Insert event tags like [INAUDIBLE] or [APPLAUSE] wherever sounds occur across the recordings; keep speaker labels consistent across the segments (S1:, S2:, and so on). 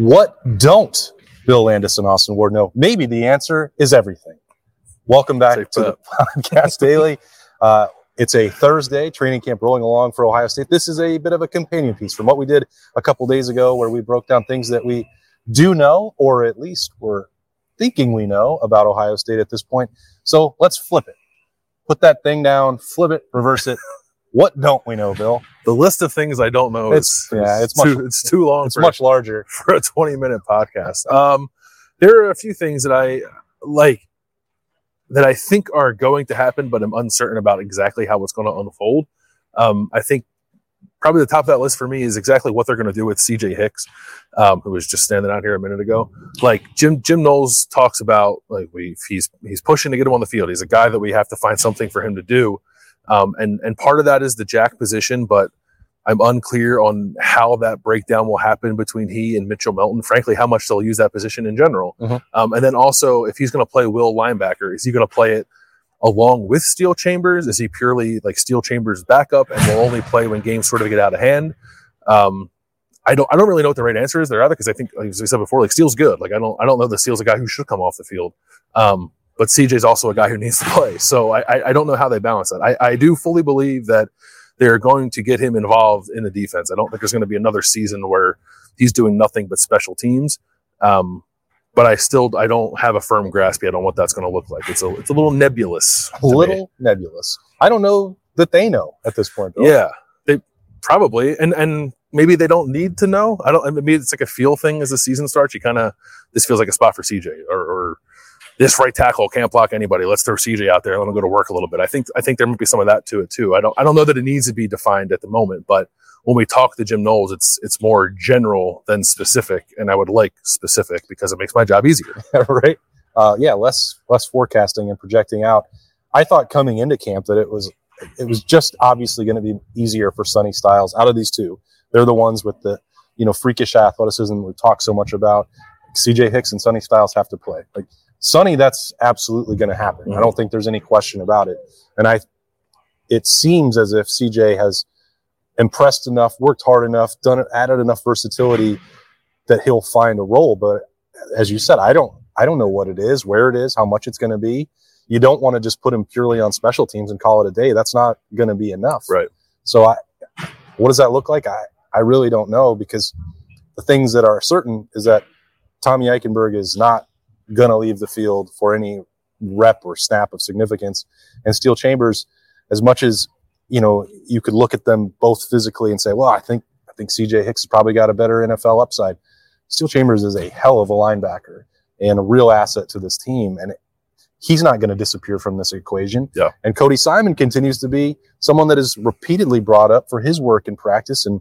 S1: What don't Bill Landis and Austin Ward know? Maybe the answer is everything. Welcome back
S2: Safe
S1: to
S2: bet.
S1: the [LAUGHS] podcast daily. Uh, it's a Thursday, training camp rolling along for Ohio State. This is a bit of a companion piece from what we did a couple days ago, where we broke down things that we do know, or at least we're thinking we know about Ohio State at this point. So let's flip it. Put that thing down, flip it, reverse it. What don't we know, Bill?
S2: The list of things I don't know
S1: It's-
S2: is
S1: yeah, it's much-
S2: too, it's too long
S1: It's
S2: for,
S1: much larger. [LAUGHS]
S2: for a 20 minute podcast. Um, there are a few things that I like that I think are going to happen, but I'm uncertain about exactly how it's going to unfold. Um, I think probably the top of that list for me is exactly what they're going to do with CJ Hicks, um, who was just standing out here a minute ago. Like Jim Jim Knowles talks about, like we he's he's pushing to get him on the field. He's a guy that we have to find something for him to do, um, and and part of that is the jack position, but I'm unclear on how that breakdown will happen between he and Mitchell Melton. Frankly, how much they'll use that position in general.
S1: Mhm.
S2: Um, and then also, if he's going to play Will linebacker, is he going to play it along with Steele Chambers? Is he purely like Steele Chambers backup and will only play when games sort of get out of hand? Um, I don't. I don't really know what the right answer is there either because I think, like as I said before, like Steele's good. Like I don't. I don't know that Steele's a guy who should come off the field. Um, but CJ's also a guy who needs to play. So I, I, don't know how they balance that. I, I do fully believe that they're going to get him involved in the defense. I don't think there's going to be another season where he's doing nothing but special teams. Um, but I still I don't have a firm grasp yet on what that's going to look like. It's a it's a little nebulous.
S1: A
S2: to me.
S1: little nebulous. I don't know that they know at this point. Bill.
S2: Yeah, they probably and and maybe they don't need to know. I don't. Maybe it's like a feel thing as the season starts. You kind of this feels like a spot for CJ or, or this right tackle can't block anybody. Let's throw CJ out there. Let him go to work a little bit. I think I think there might be some of that to it too. I don't I don't know that it needs to be defined at the moment, but when we talk to Jim Knowles, it's it's more general than specific, and I would like specific because it makes my job easier. [LAUGHS]
S1: right? Uh, yeah, less less forecasting and projecting out. I thought coming into camp that it was it was just obviously going to be easier for Sonny Styles out of these two. They're the ones with the you know freakish athleticism we talk so much about. CJ Hicks and Sonny Styles have to play. Like Sonny, that's absolutely going to happen. I mm-hmm. don't think there's any question about it. And I, it seems as if CJ has impressed enough, worked hard enough, done added enough versatility that he'll find a role. But as you said, I don't I don't know what it is, where it is, how much it's going to be. You don't want to just put him purely on special teams and call it a day. That's not going to be enough.
S2: Right.
S1: So I what does that look like? I I really don't know because the things that are certain is that Tommy Eichenberg is not going to leave the field for any rep or snap of significance. And Steele Chambers, as much as you know, you could look at them both physically and say, well, I think I think CJ Hicks has probably got a better NFL upside. Steele Chambers is a hell of a linebacker and a real asset to this team, and he's not going to disappear from this equation.
S2: Yeah.
S1: And Cody Simon continues to be someone that is repeatedly brought up for his work in practice, and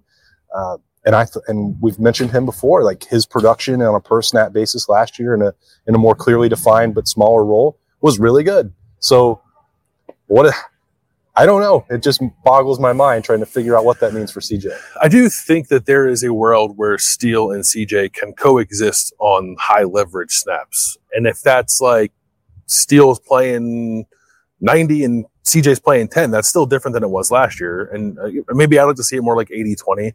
S1: uh, and I th- and we've mentioned him before, like his production on a per snap basis last year in a in a more clearly defined but smaller role was really good. So what? I don't know. It just boggles my mind trying to figure out what that means for CJ.
S2: I do think that there is a world where Steele and CJ can coexist on high leverage snaps. And if that's like Steele's playing 90 and CJ's playing 10, that's still different than it was last year. And uh, maybe I'd like to see it more like 80 20.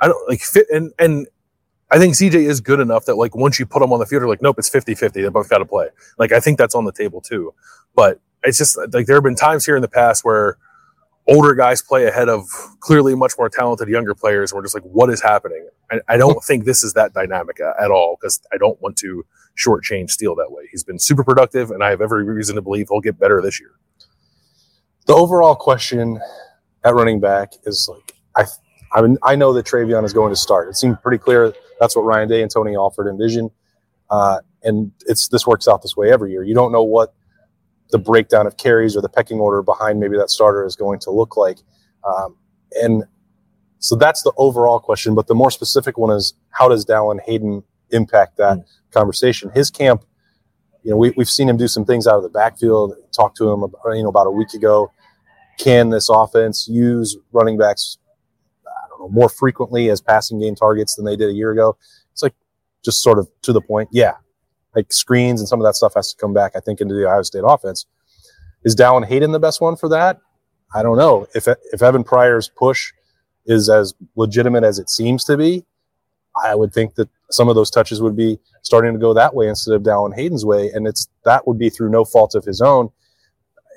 S2: I don't like fit. And, and I think CJ is good enough that like once you put him on the field, you're like, nope, it's 50 50. They both got to play. Like I think that's on the table too. But it's just like there have been times here in the past where older guys play ahead of clearly much more talented younger players. We're just like, what is happening? I, I don't think this is that dynamic a- at all because I don't want to shortchange Steele that way. He's been super productive, and I have every reason to believe he'll get better this year.
S1: The overall question at running back is like I I mean I know that TreVeyon is going to start. It seemed pretty clear that's what Ryan Day and Tony Alford envisioned, uh, and it's this works out this way every year. You don't know what the breakdown of carries or the pecking order behind maybe that starter is going to look like, um, and so that's the overall question. But the more specific one is how does Dallan Hayden impact that conversation? His camp you know, we, we've seen him do some things out of the backfield. Talked to him, about, you know, about a week ago. Can this offense use running backs, know, more frequently as passing game targets than they did a year ago? It's like just sort of to the point. Yeah, like screens and some of that stuff has to come back. I think into the Ohio State offense. Is Dallan Hayden the best one for that? I don't know. If if Evan Pryor's push is as legitimate as it seems to be, I would think that some of those touches would be starting to go that way instead of Dallan Hayden's way. And it's that would be through no fault of his own.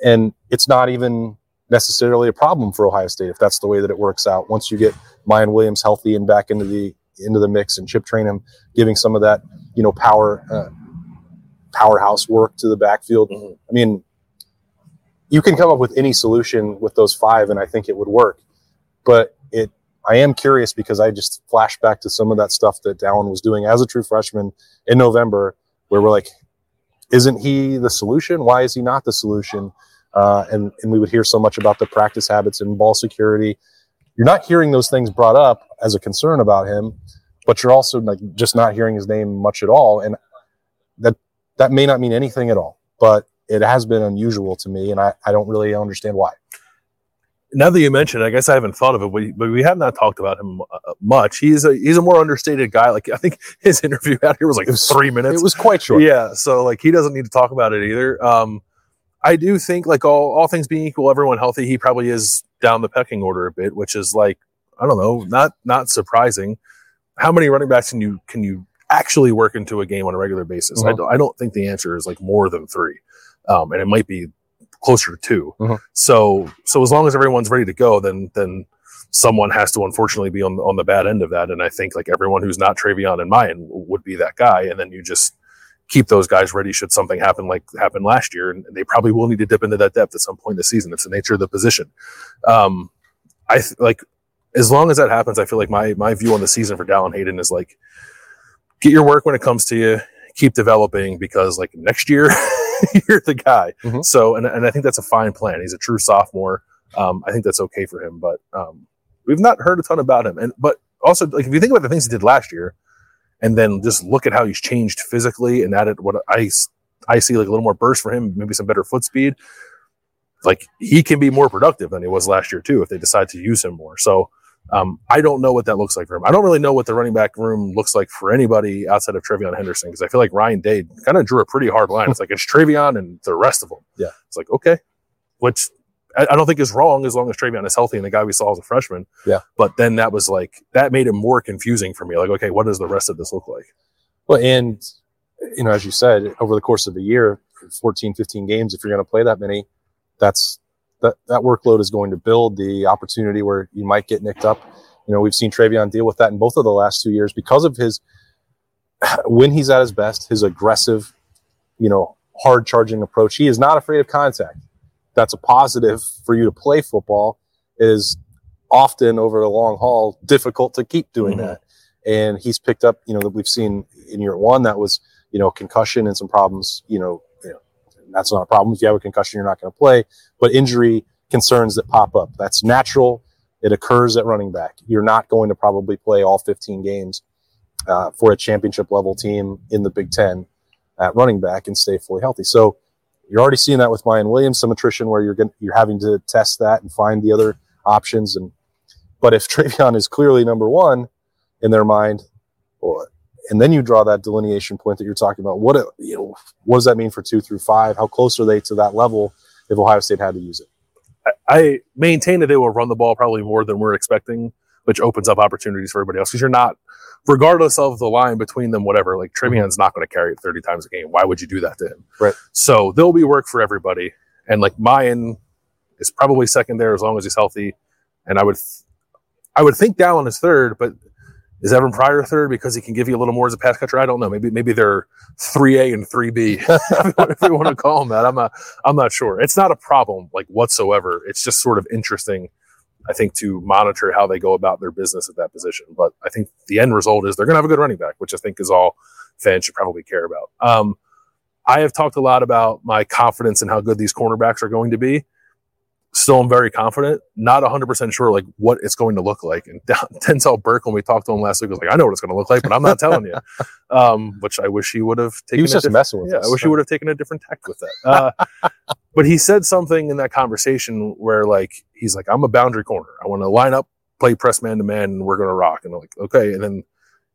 S1: And it's not even necessarily a problem for Ohio State if that's the way that it works out. Once you get Miyan Williams healthy and back into the into the mix and Chip Trayanum giving some of that, you know, power uh, powerhouse work to the backfield.
S2: Mhm.
S1: I mean, you can come up with any solution with those five, and I think it would work. But it, I am curious because I just flash back to some of that stuff that Dallan was doing as a true freshman in November, where we're like, isn't he the solution? Why is he not the solution? Uh, and and we would hear so much about the practice habits and ball security. You're not hearing those things brought up as a concern about him, but you're also like just not hearing his name much at all, and that that may not mean anything at all. But it has been unusual to me, and I, I don't really understand why.
S2: now that you mention it, I guess I haven't thought of it, but we, but we have not talked about him uh, much. He's a he's a more understated guy. Like I think his interview out here was like
S1: was-
S2: three minutes.
S1: It was quite short.
S2: Yeah, so like he doesn't need to talk about it either. Um, I do think like all all things being equal, everyone healthy, he probably is down the pecking order a bit, which is like I don't know, not not surprising. How many running backs can you can you actually work into a game on a regular basis? I,
S1: Mhm.
S2: don't, I don't think the answer is like more than three, um, and it might be closer to 2
S1: Mhm.
S2: So so as long as everyone's ready to go, then then someone has to unfortunately be on on the bad end of that. And I think like everyone who's not TreVeyon and Miyan would be that guy, and then you just keep those guys ready should something happen like happened last year. And they probably will need to dip into that depth at some point in the season. It's the nature of the position. Um, I th- like as long as that happens, I feel like my my view on the season for Dallan Hayden is like get your work when it comes to you, keep developing because like next year [LAUGHS] you're the guy.
S1: Mhm.
S2: So and and I think that's a fine plan. He's a true sophomore. Um, I think that's okay for him, but um, we've not heard a ton about him. And but also like if you think about the things he did last year, and then just look at how he's changed physically and added what I I see like a little more burst for him, maybe some better foot speed. Like he can be more productive than he was last year too if they decide to use him more. So um, I don't know what that looks like for him. I don't really know what the running back room looks like for anybody outside of TreVeyon Henderson because I feel like Ryan Day kind of drew a pretty hard line. [LAUGHS] It's like it's TreVeyon and the rest of them.
S1: Yeah.
S2: it's like okay, which I, I don't think is wrong as long as TreVeyon is healthy and the guy we saw as a freshman.
S1: Yeah.
S2: but then that was like that made it more confusing for me. Like okay, what does the rest of this look like?
S1: Well, and you know, as you said, over the course of a year, 14, 15 games, if you're going to play that many, that's that that workload is going to build the opportunity where you might get nicked up. You know, we've seen TreVeyon deal with that in both of the last two years because of his [SIGHS] when he's at his best, his aggressive, you know, hard charging approach. He is not afraid of contact. That's a positive for you to play football. is often over the long haul difficult to keep doing
S2: Mhm.
S1: that. And he's picked up, you know, that we've seen in year one that was, you know, concussion and some problems, you know, you know, that's not a problem. If you have a concussion, you're not going to play, but injury concerns that pop up. That's natural. It occurs at running back. You're not going to probably play all 15 games uh, for a championship level team in the Big Ten at running back and stay fully healthy. So you're already seeing that with Miyan Williams, some attrition where you're going you're having to test that and find the other options. And but if [LAUGHS] TreVeyon is clearly number one in their mind, well, and then you draw that delineation point that you're talking about. What you know, what does that mean for two through five? How close are they to that level if Ohio State had to use it?
S2: I maintain that they will run the ball probably more than we're expecting, which opens up opportunities for everybody else because you're not, regardless of the line between them, whatever. Like mm-hmm. TreVeyon's not going to carry it 30 times a game. Why would you do that to him?
S1: Right.
S2: So there'll be work for everybody, and like Miyan is probably second there as long as he's healthy, and I would, I would think Dallan is third, but. Is Evan Pryor third because he can give you a little more as a pass catcher? I don't know. Maybe maybe they're three A and three B, [LAUGHS] if you want to call them that. I'm not I'm not sure. It's not a problem like whatsoever. It's just sort of interesting, I think, to monitor how they go about their business at that position. But I think the end result is they're going to have a good running back, which I think is all fans should probably care about. Um, I have talked a lot about my confidence in how good these cornerbacks are going to be. Still, I'm very confident. Not 100% sure like what it's going to look like. And [LAUGHS] Denzel Burke, when we talked to him last week, was like, I know what it's going to look like, but I'm not telling you. [LAUGHS] Um, which I wish he would have taken.
S1: He was
S2: a
S1: just
S2: different-
S1: messing with
S2: yeah,
S1: us.
S2: I wish he would have taken a different tack with that. Uh, [LAUGHS] but he said something in that conversation where, like, he's like, "I'm a boundary corner. I want to line up, play press man to man, and we're going to rock." And I'm like, okay. And then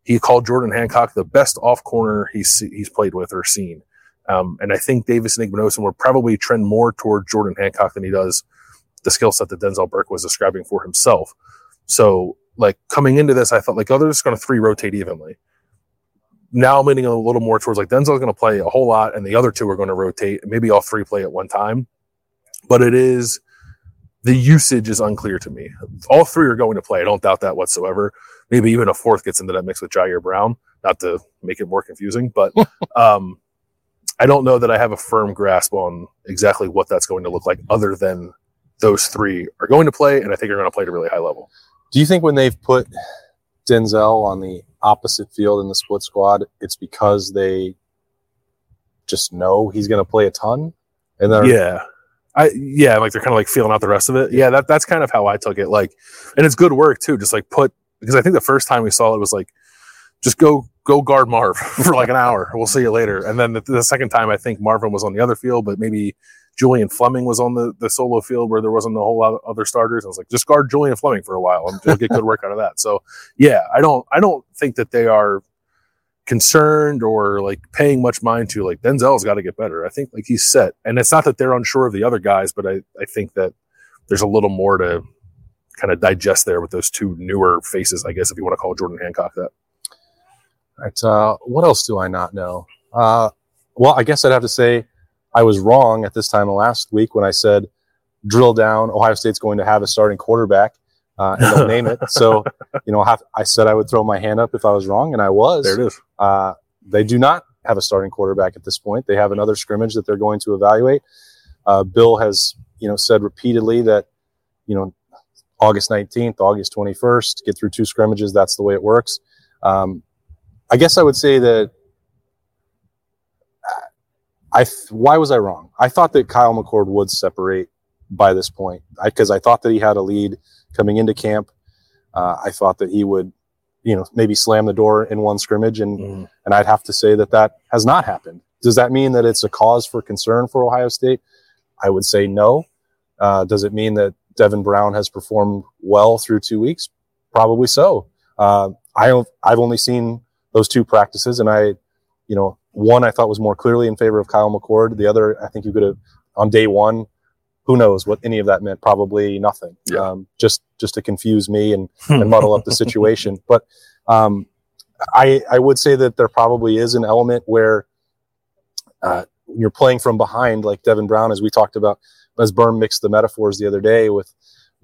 S2: he called Jordan Hancock the best off corner he's he's played with or seen. Um, and I think Davison Igbinosun will probably trend more toward Jordan Hancock than he does the skill set that Denzel Burke was describing for himself. So, like coming into this, I thought like, oh, they're just going to three rotate evenly. now I'm leaning a little more towards like Denzel's going to play a whole lot, and the other two are going to rotate. Maybe all three play at one time, but it is the usage is unclear to me. All three are going to play. I don't doubt that whatsoever. Maybe even a fourth gets into that mix with Jyaire Brown, not to make it more confusing, but [LAUGHS] um, I don't know that I have a firm grasp on exactly what that's going to look like, other than those three are going to play, and I think they're going to play at a really high level.
S1: Do you think when they've put Denzel on the opposite field in the split squad, it's because they just know he's going to play a ton?
S2: And then yeah, I yeah, like they're kind of like feeling out the rest of it. Yeah, that that's kind of how I took it. Like, and it's good work too. Just like put because I think the first time we saw it was like just go go guard Marv [LAUGHS] for like an hour. We'll see you later. And then the, the, second time, I think Marvin was on the other field, but maybe Julian Fleming was on the, the solo field where there wasn't a whole lot of other starters. I was like, just guard Julian Fleming for a while and get good work out of that. So yeah, I don't I don't think that they are concerned or like paying much mind to like Denzel's got to get better. I think like he's set. And it's not that they're unsure of the other guys, but I, I think that there's a little more to kind of digest there with those two newer faces, I guess, if you want to call Jordan Hancock that.
S1: All right. Uh, what else do I not know? Uh, well, I guess I'd have to say I was wrong at this time of last week when I said drill down. Ohio State's going to have a starting quarterback uh, and they'll name it. [LAUGHS] So, you know, have, I said I would throw my hand up if I was wrong, and I was.
S2: There it is.
S1: Uh, they do not have a starting quarterback at this point. They have another scrimmage that they're going to evaluate. Uh, Bill has, you know, said repeatedly that, you know, August 19th, August 21st, get through two scrimmages. That's the way it works. Um, I guess I would say that I why was I wrong? I thought that Kyle McCord would separate by this point because I, I, thought that he had a lead coming into camp. Uh, I thought that he would, you know, maybe slam the door in one scrimmage, and mm. and I'd have to say that that has not happened. Does that mean that it's a cause for concern for Ohio State? I would say no. Uh, does it mean that Devin Brown has performed well through two weeks? Probably so. Uh, I I've only seen those two practices, and I, you know, one I thought was more clearly in favor of Kyle McCord. The other, I think you could have on day one. Who knows what any of that meant? Probably nothing. Yeah. Um, just just to confuse me and, [LAUGHS] and muddle up the situation. But um, I I would say that there probably is an element where uh, you're playing from behind, like Devin Brown, as we talked about, as Berm mixed the metaphors the other day with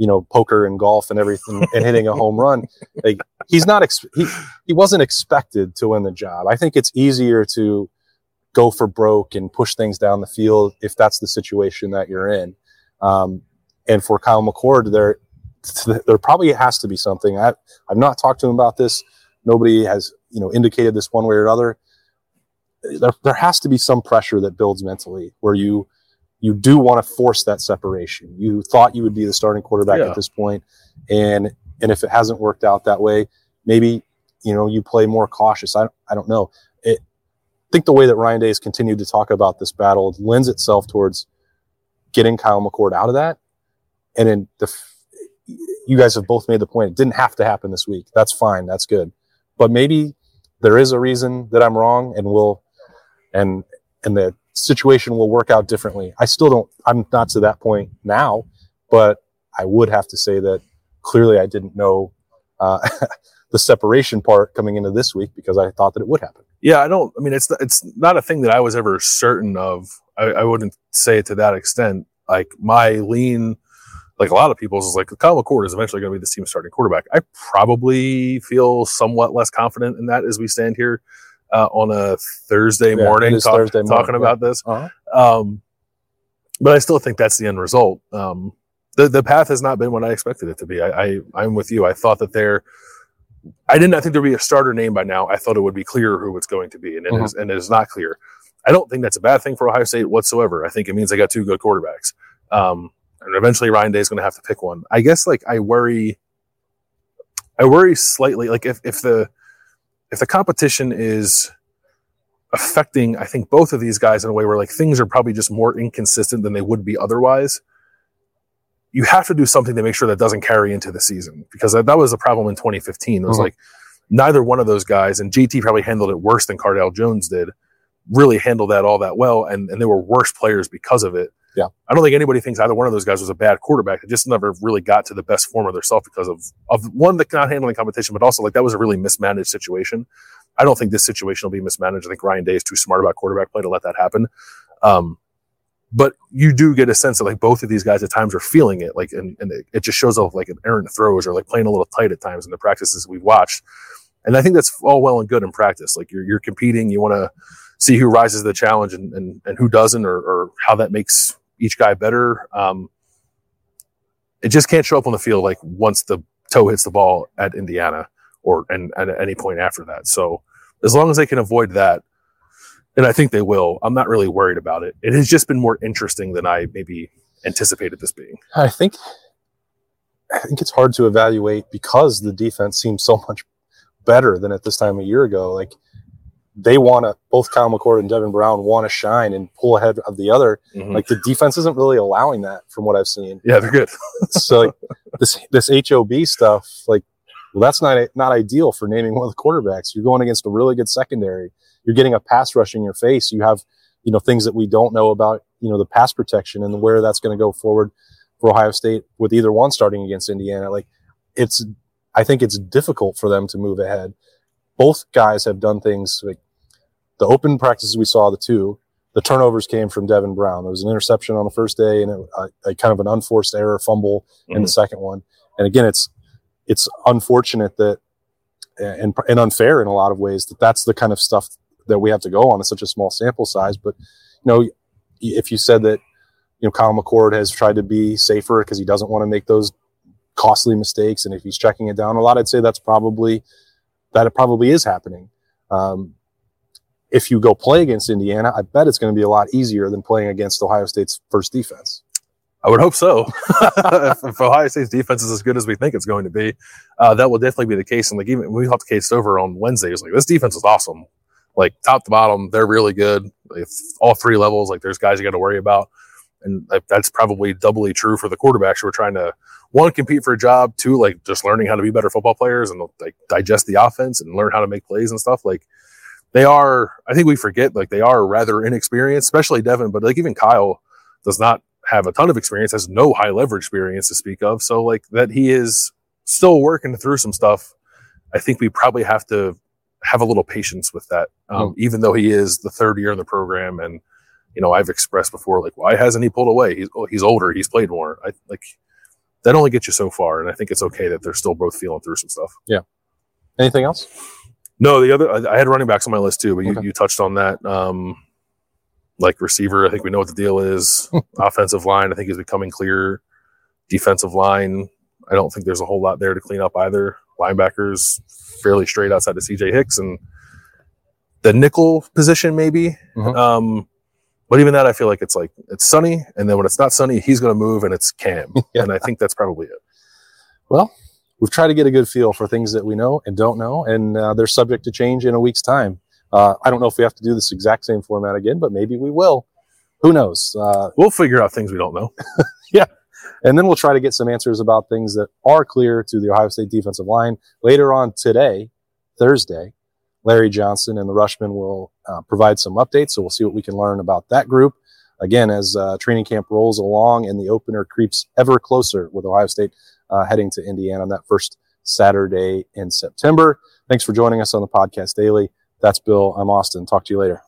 S1: you know poker and golf and everything and hitting a home run like he's not ex- he, he wasn't expected to win the job. I think it's easier to go for broke and push things down the field if that's the situation that you're in. Um, and for kyle mccord there there probably has to be something. I, i've not talked to him about this. Nobody has you know indicated this one way or another. There, there has to be some pressure that builds mentally where you you do want to force that separation. You thought you would be the starting quarterback yeah. at this point, and and if it hasn't worked out that way, maybe you know you play more cautious. I I don't know. It, I think the way that Ryan Day has continued to talk about this battle lends itself towards getting Kyle McCord out of that, and then the you guys have both made the point it didn't have to happen this week. That's fine. That's good, but maybe there is a reason that I'm wrong, and we'll and and the situation will work out differently. I still don't, I'm not to that point now, but I would have to say that clearly I didn't know uh, [LAUGHS] the separation part coming into this week because I thought that it would happen.
S2: Yeah, I don't, I mean, it's, it's not a thing that I was ever certain of. I, I wouldn't say it to that extent. Like my lean, like a lot of people's is like Kyle McCord is eventually going to be this team's starting quarterback. I probably feel somewhat less confident in that as we stand here uh, on a Thursday yeah, morning, talk, Thursday morning talking yeah. about this. Uh-huh. Um, but I still think that's the end result. Um, the the path has not been what I expected it to be. I, I am with you. I thought that there, I did not think there'd be a starter name by now. I thought it would be clear who it's going to be, and it uh-huh. is, and it is not clear. I don't think that's a bad thing for Ohio State whatsoever. I think it means they got two good quarterbacks. Um, and eventually Ryan Day is going to have to pick one. I guess like I worry, I worry slightly. Like if if the if the competition is affecting, I think, both of these guys in a way where like things are probably just more inconsistent than they would be otherwise, you have to do something to make sure that doesn't carry into the season because that, that was the problem in 2015. It was mm-hmm. like neither one of those guys, and JT probably handled it worse than Cardale Jones did, really handled that all that well, and, and they were worse players because of it.
S1: Yeah.
S2: I don't think anybody thinks either one of those guys was a bad quarterback. They just never really got to the best form of themselves because of, of one, the not handling competition, but also like that was a really mismanaged situation. I don't think this situation will be mismanaged. I think Ryan Day is too smart about quarterback play to let that happen. Um, but you do get a sense that like both of these guys at times are feeling it, like, and, and it, it just shows off like an errant throws or like playing a little tight at times in the practices we've watched. And I think that's all well and good in practice. Like you're, you're competing, you want to see who rises to the challenge and, and, and who doesn't, or, or how that makes each guy better. Um, it just can't show up on the field like once the toe hits the ball at Indiana or and, and at any point after that. So as long as they can avoid that, and I think they will. I'm not really worried about it. It has just been more interesting than I maybe anticipated this being.
S1: I think I think it's hard to evaluate because the defense seems so much better than at this time a year ago. Like they want to both Kyle McCord and Devin Brown want to shine and pull ahead of the other. Mm-hmm. Like the defense isn't really allowing that from what I've seen.
S2: Yeah, they're good. [LAUGHS]
S1: so like this this HOB stuff, like well, that's not not ideal for naming one of the quarterbacks. You're going against a really good secondary you're getting a pass rush in your face. You have, you know, things that we don't know about, you know, the pass protection and where that's going to go forward for Ohio State with either one starting against Indiana. Like it's, I think it's difficult for them to move ahead. Both guys have done things like the open practices we saw, the two, the turnovers came from Devin Brown. There was an interception on the first day and a, a kind of an unforced error fumble mm-hmm. in the mm-hmm. second one. And again, it's, it's unfortunate that and, and unfair in a lot of ways that that's the kind of stuff that we have to go on. It's such a small sample size. But you know, if you said that you know Kyle McCord has tried to be safer because he doesn't want to make those costly mistakes, and if he's checking it down a lot, I'd say that's probably that it probably is happening. Um, if you go play against Indiana, I bet it's going to be a lot easier than playing against Ohio State's first defense.
S2: I would hope so. [LAUGHS] if, if, Ohio State's defense is as good as we think it's going to be, uh, that will definitely be the case. And like even we talked to Cade Stover on Wednesday, it's like this defense is awesome like top to bottom, they're really good. If all three levels, like there's guys you got to worry about, and that's probably doubly true for the quarterbacks who are trying to one compete for a job, two like just learning how to be better football players and like digest the offense and learn how to make plays and stuff. Like they are, I think we forget like they are rather inexperienced, especially Devin, but like even Kyle does not have a ton of experience, has no high leverage experience to speak of. So like that he is still working through some stuff. I think we probably have to have a little patience with that. Um, mm. Even though he is the third year in the program, and you know, I've expressed before, like, why hasn't he pulled away? He's oh, he's older, he's played more. I like that only gets you so far, and I think it's okay that they're still both feeling through some stuff.
S1: Yeah. Anything else?
S2: No, the other I, had running backs on my list too, but you, okay. you touched on that. Um, like receiver, I think we know what the deal is. [LAUGHS] Offensive line, I think is becoming clear. Defensive line, I don't think there's a whole lot there to clean up either. Linebackers, fairly straight outside of CJ Hicks and the nickel position, maybe. Mm-hmm. Um, but even that, I feel like it's like it's Sonny, and then when it's not Sonny, he's going to move, and it's Cam, [LAUGHS] yeah. and I think that's probably it.
S1: Well, we've tried to get a good feel for things that we know and don't know, and uh, they're subject to change in a week's time. Uh, I don't know if we have to do this exact same format again, but maybe we will. Who knows? Uh,
S2: we'll figure out things we don't know. [LAUGHS]
S1: yeah. And then we'll try to get some answers about things that are clear to the Ohio State defensive line later on today, Thursday. Larry Johnson and the Rushmen will uh, provide some updates. So we'll see what we can learn about that group. Again, as uh, training camp rolls along and the opener creeps ever closer with Ohio State uh, heading to Indiana on that first Saturday in September. Thanks for joining us on the podcast daily. That's Bill. I'm Austin. Talk to you later.